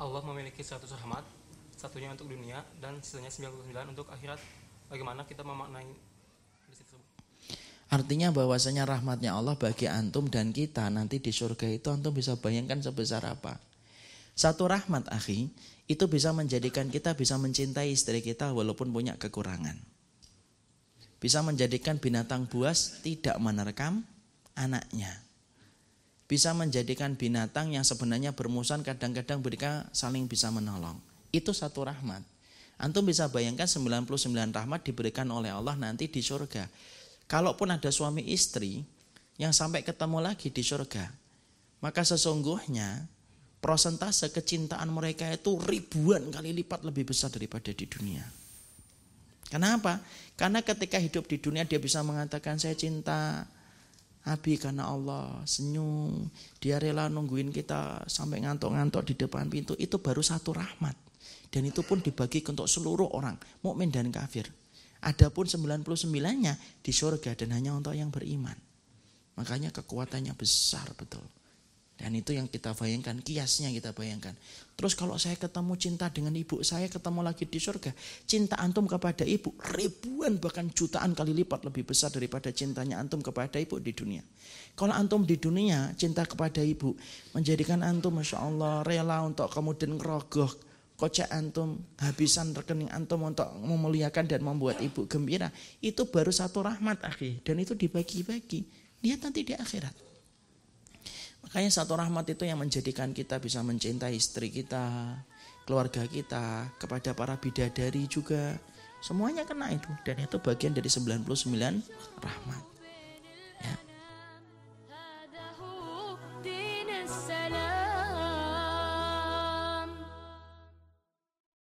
Allah memiliki 100 rahmat, satunya untuk dunia dan sisanya 99 untuk akhirat. Bagaimana kita memaknai tersebut? Artinya bahwasanya rahmatnya Allah bagi antum dan kita nanti di surga itu antum bisa bayangkan sebesar apa. Satu rahmat akhi itu bisa menjadikan kita bisa mencintai istri kita walaupun punya kekurangan. Bisa menjadikan binatang buas tidak menerkam anaknya. Bisa menjadikan binatang yang sebenarnya bermusuhan kadang-kadang mereka saling bisa menolong. Itu satu rahmat. Antum bisa bayangkan 99 rahmat diberikan oleh Allah nanti di surga. Kalaupun ada suami istri yang sampai ketemu lagi di surga, maka sesungguhnya prosentase kecintaan mereka itu ribuan kali lipat lebih besar daripada di dunia. Kenapa? Karena ketika hidup di dunia dia bisa mengatakan saya cinta Abi karena Allah senyum, dia rela nungguin kita sampai ngantuk-ngantuk di depan pintu, itu baru satu rahmat. Dan itu pun dibagi untuk seluruh orang, mukmin dan kafir. Adapun 99-nya di surga dan hanya untuk yang beriman. Makanya kekuatannya besar betul. Dan itu yang kita bayangkan, kiasnya kita bayangkan. Terus kalau saya ketemu cinta dengan ibu saya, ketemu lagi di surga. Cinta antum kepada ibu, ribuan bahkan jutaan kali lipat lebih besar daripada cintanya antum kepada ibu di dunia. Kalau antum di dunia, cinta kepada ibu, menjadikan antum Masya Allah rela untuk kemudian ngerogoh kocek antum, habisan rekening antum untuk memuliakan dan membuat ibu gembira. Itu baru satu rahmat akhir. Dan itu dibagi-bagi. Lihat nanti di akhirat. Makanya satu rahmat itu yang menjadikan kita bisa mencintai istri kita, keluarga kita, kepada para bidadari juga. Semuanya kena itu dan itu bagian dari 99 rahmat. Ya.